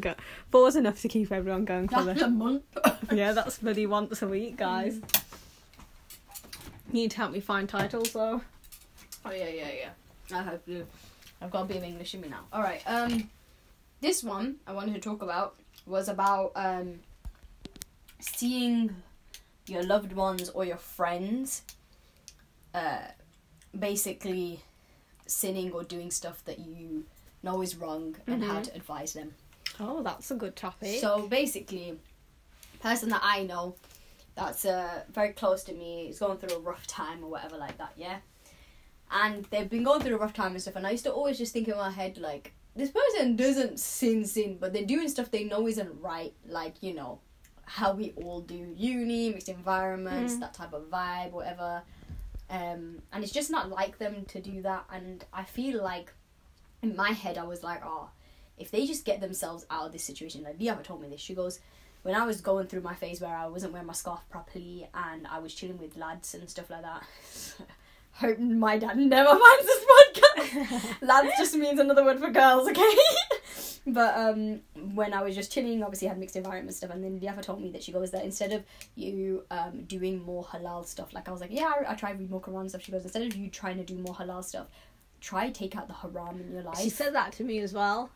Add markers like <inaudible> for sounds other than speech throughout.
Go- Four's enough to keep everyone going for That's a month. <laughs> Yeah, that's bloody once a week, guys. You need to help me find titles though. Oh yeah, yeah, yeah. I have to. I've got a bit of English in me now. All right. Um, this one I wanted to talk about was about um seeing your loved ones or your friends, uh, basically sinning or doing stuff that you know is wrong and how Mhm. to advise them. Oh, that's a good topic. So basically, person that I know that's uh, very close to me is going through a rough time or whatever like that, yeah. And they've been going through a rough time and stuff, and I used to always just think in my head like, this person doesn't sin sin, but they're doing stuff they know isn't right, like you know, how we all do uni, mixed environments, Mm. that type of vibe, whatever. Um, and it's just not like them to do that, and I feel like in my head I was like, oh, if they just get themselves out of this situation, like Leah told me this, she goes, when I was going through my phase where I wasn't wearing my scarf properly and I was chilling with lads and stuff like that. <laughs> Hope my dad never <laughs> finds this podcast. <laughs> lads just means another word for girls, okay? but um, when I was just chilling, obviously I had mixed environment stuff, and then Diafa told me that she goes that instead of you um, doing more halal stuff, like I was like, yeah, I, I to read more Quran stuff. She goes, instead of you trying to do more halal stuff, try take out the haram in your life. she said that to me as well.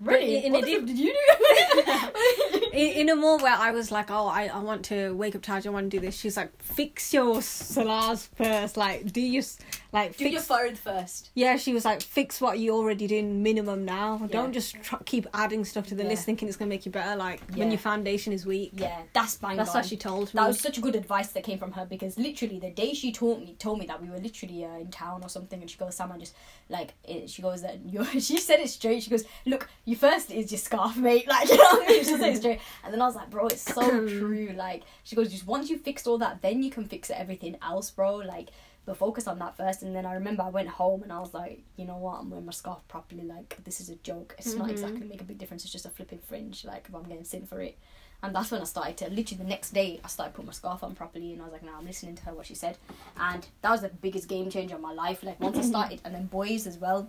Really? in what a diff- did you do? <laughs> In, in a more where I was like, oh, I, I want to wake up tired, I want to do this. She's like, fix your salahs first. Like, do you like do fix? your forehead first. yeah, she was like, fix what you already doing minimum now. Yeah. Don't just try, keep adding stuff to the Yeah. list thinking it's gonna make you better. Like Yeah. when your foundation is weak. Yeah, that's bang That's on. what she told me. That was such good advice that came from her because literally the day she told me told me that we were literally uh, in town or something, and she goes, "Sam, I just like it, she goes that <laughs> you." She said it straight. She goes, "Look, you first is your scarf, mate." <laughs> Like you know what I mean? She said it straight, and then I was like, "Bro, it's so <clears throat> true." Like she goes, "Just once you fixed all that, then you can fix everything else, bro." Like. But focus on that first, and then I remember I went home and I was like, you know what, I'm wearing my scarf properly. Like this is a joke. It's not Mhm. exactly make a big difference. It's just a flipping fringe. Like if I'm getting sin for it, and that's when I started to literally the next day I started putting my scarf on properly and I was like, nah, I'm listening to her what she said. And that was the biggest game changer of my life. Like once I started and then boys as well.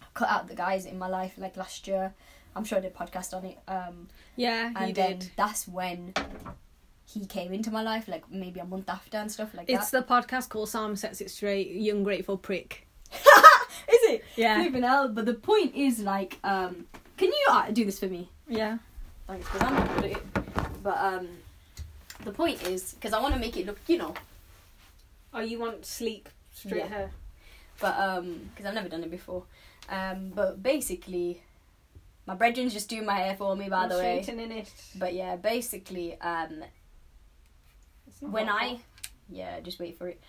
I cut out the guys in my life like last year. I'm sure I did a podcast on it. Um yeah, and you then did. that's when he came into my life, like maybe a month after and stuff like It's that. It's the podcast called Sam Sets It Straight, Young Grateful Prick. <laughs> Is it? Yeah. Flipping hell. But the point is like, um can you uh, do this for me? Yeah. Thanks, because I'm not good at it. But um the point is because I want to make it look, you know, Oh, you want sleek straight Yeah. hair? but um because I've never done it before. Um, but basically, my brethren's just doing my hair for me, by I'm the way. straightening it. But yeah, basically, um, when I, yeah, just wait for it.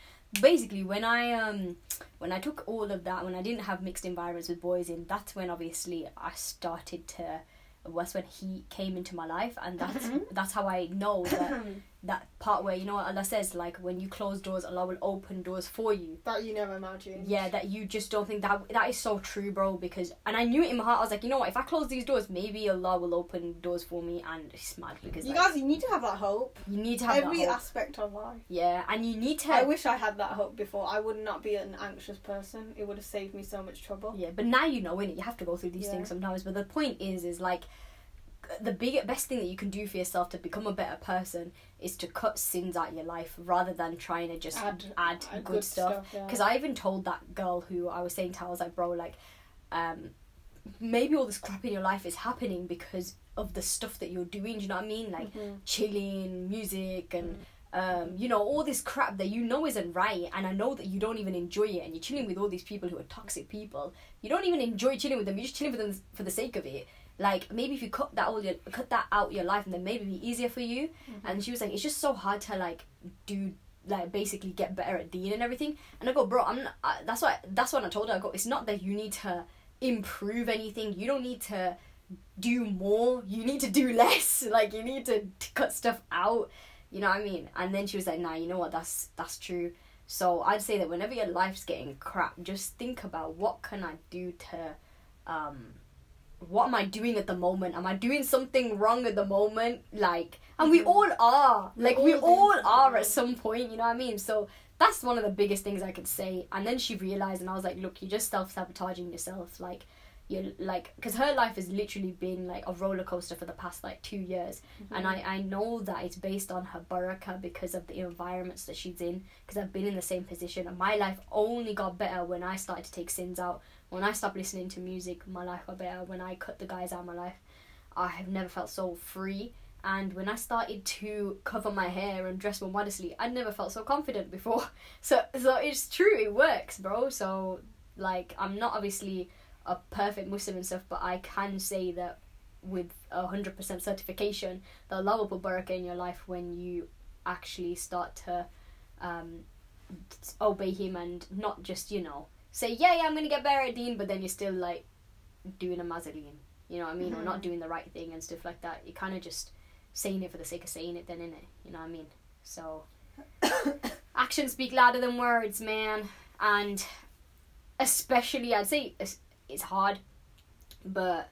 Basically, when I um, when I took all of that, when I didn't have mixed environments with boys in, that's when obviously I started to. Was when he came into my life, and that's Mhm. that's how I know that far. <coughs> <coughs> that part where you know what Allah says, like when you close doors, Allah will open doors for you. that you never imagined. Yeah, that you just don't think that that is so true, bro. Because and I knew it in my heart. I was like, you know what? If I close these doors, maybe Allah will open doors for me. And it's mad because You like, guys, you need to have that hope. you need to have Every that hope. aspect of life. Yeah, and you need to. I wish I had that hope before. I would not be an anxious person. It would have saved me so much trouble. Yeah, but now you know, innit? You have to go through these Yeah. things sometimes. But the point is, is like the big best thing that you can do for yourself to become a better person is to cut sins out of your life rather than trying to just add, Add- good, good stuff. yeah. Because I even told that girl who I was saying to, I was like, bro, like, um, maybe all this crap in your life is happening because of the stuff that you're doing. Do you know what I mean? Like Mhm. chilling, music, and um, you know all this crap that you know isn't right. And I know that you don't even enjoy it. And you're chilling with all these people who are toxic people. You don't even enjoy chilling with them. You're just chilling with them for the sake of it. Like maybe if you cut that all your cut that out your life, and then maybe it'd be easier for you. And she was like, it's just so hard to like do like basically get better at Deen and everything. And I go, bro, I'm not, I, that's what that's what I told her. I go, it's not that you need to improve anything. You don't need to do more. You need to do <laughs> less. Like you need to t- cut stuff out. You know what I mean? And then she was like, nah, you know what? That's that's true. So I'd say that whenever your life's getting crap, just think about what can I do to, um, what am I doing at the moment? Am I doing something wrong at the moment? Like, and we Mhm. all are. Like we all are at some point. You know what I mean? So that's one of the biggest things I could say. And then she realized, and I was like, look, you're just self sabotaging yourself. Like, you're like because her life has literally been like a roller coaster for the past like two years. Mm-hmm. And I, I know that it's based on her baraka because of the environments that she's in because I've been in the same position and my life only got better when I started to take sins out. When I stopped listening to music my life got better. When I cut the guys out of my life I have never felt so free. And when I started to cover my hair and dress more modestly I never felt so confident before. <laughs> So so it's true it works bro. So like I'm not obviously a perfect Muslim and stuff but I can say that with a hundred percent certification that Allah will put barakah in your life when you actually start to um, obey Him and not just you know say yeah yeah I'm gonna get better at Deen but then you're still like doing a mazareen you know what I mean or not Mhm. doing the right thing and stuff like that. You kind of just saying it for the sake of saying it then in it you know what I mean? So <coughs> actions speak louder than words man. And especially I'd say it's, hard but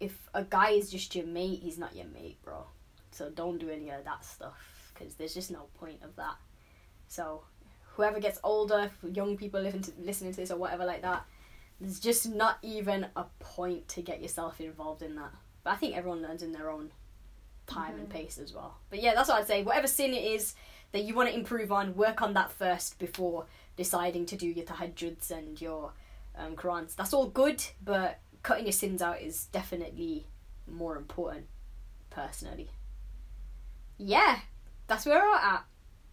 if a guy is just your mate he's not your mate bro. So don't do any of that stuff because there's just no point of that. So whoever gets older young people listening to, listening to this or whatever like that there's just not even a point to get yourself involved in that. But I think everyone learns in their own time and Mhm. pace as well. But yeah that's what I'd say. Whatever sin it is that you want to improve on work on that first before deciding to do your tahajjuds and your um, Qurans. That's all good, but cutting your sins out is definitely more important, personally. Yeah, that's where we're at.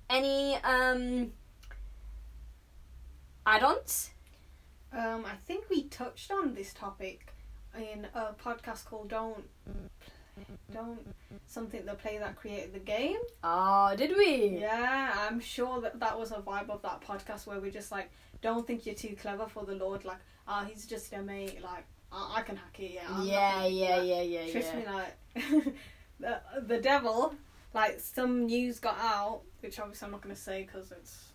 Any um add-ons? Um, I think we touched on this topic in a podcast called "Don't Don't Something the Play That Created the Game." Oh, did we? Yeah, I'm sure that that was a vibe of that podcast where we just like don't think you're too clever for the Lord. Like, ah, he's just a mate. Like, I, I can hack it. Yeah, I'm yeah, yeah, that." yeah, yeah, Trust yeah. me, like <laughs> the the devil. Like some news got out, which obviously I'm not gonna say because it's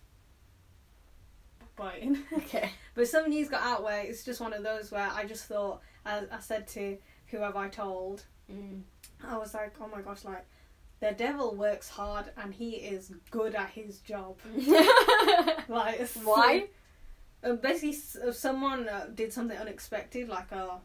biting. <laughs> Okay. But some news got out where it's just one of those where I just thought, I, I said to whoever I told, Mm. I was like, oh my gosh, like, the devil works hard and he is good at his job. <laughs> Like, Why? Uh, basically, if someone uh, did something unexpected, like a,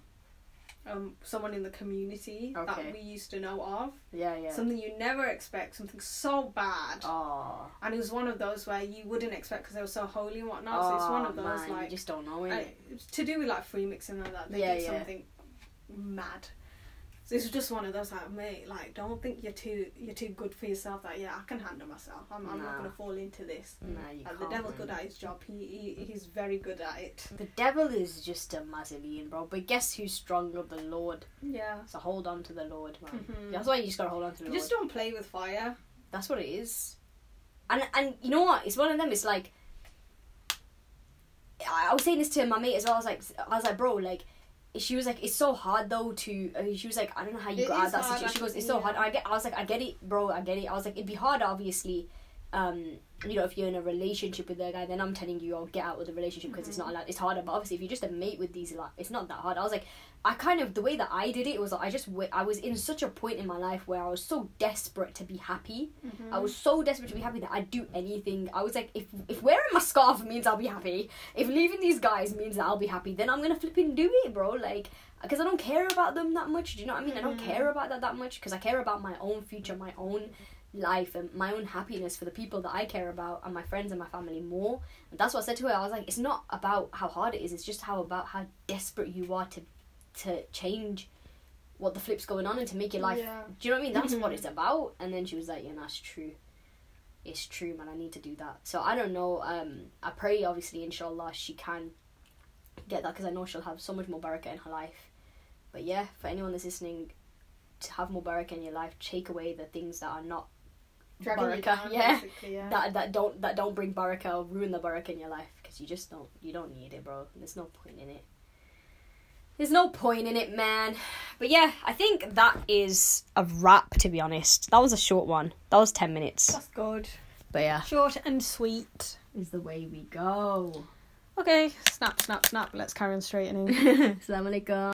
um, someone in the community Okay. that we used to know of, Yeah, yeah. something you never expect, something so bad. Oh. And it was one of those where you wouldn't expect because they were so holy and whatnot. so it's one of Oh, those, man, you like, just don't know it. it's to do with like free mixing and that they Yeah, did yeah. something mad. So it's just one of those like mate, like don't think you're too you're too good for yourself. That yeah, I can handle myself. I'm, I'm Nah. not gonna fall into this. Nah, you Like, can't. the devil's good at his job. He, he he's very good at it. The devil is just a Mazarine, bro. But guess who's stronger? The Lord. Yeah. So hold on to the Lord, man. Mhm. That's why you just gotta hold on to the Just Lord. don't play with fire. That's what it is. And and you know what? It's one of them. It's like I, I was saying this to my mate as well. I was like, I was like, bro, like. She was like, it's so hard though to. Uh, she was like, I don't know how you It got out of that hard, situation. She goes, it's so yeah. hard. I get. I was like, I get it, bro. I get it. I was like, it'd be hard, obviously. Um, you know, if you're in a relationship with a guy, then I'm telling you, I'll get out of the relationship because it's Mm-hmm. not allowed. It's harder, but obviously, if you're just a mate with these, like, it's not that hard. I was like, I kind of the way that I did it was like I just I was in such a point in my life where I was so desperate to be happy. I was so desperate to be happy that I'd do anything. I was like, if if wearing my scarf means I'll be happy, if leaving these guys means that I'll be happy, then I'm gonna flipping do it, bro. Like, because I don't care about them that much. Do you know what I mean? I don't Mhm. care about that that much because I care about my own future, my own life, and my own happiness for the people that I care about and my friends and my family more. And that's what I said to her. I was like, it's not about how hard it is. It's just how about how desperate you are to to change what the flip's going on and to make your life Yeah. do you know what I mean? That's what Mhm. it's about. And then she was like, Yeah, that's true. It's true, man. I need to do that. So I don't know. Um, I pray, obviously, inshallah, she can get that because I know she'll have so much more barakah in her life. But yeah, for anyone that's listening, to have more barakah in your life, take away the things that are not Dragging you down, yeah, yeah. that that don't that don't bring Baraka or ruin the Baraka in your life because you just don't you don't need it, bro. There's no point in it. There's no point in it, man. But yeah, I think that is a wrap. To be honest, that was a short one. That was ten minutes. That's good. But yeah, Short and sweet. is the way we go. Okay, snap, snap, snap. Let's carry on straightening. <laughs> Assalamu alaikum.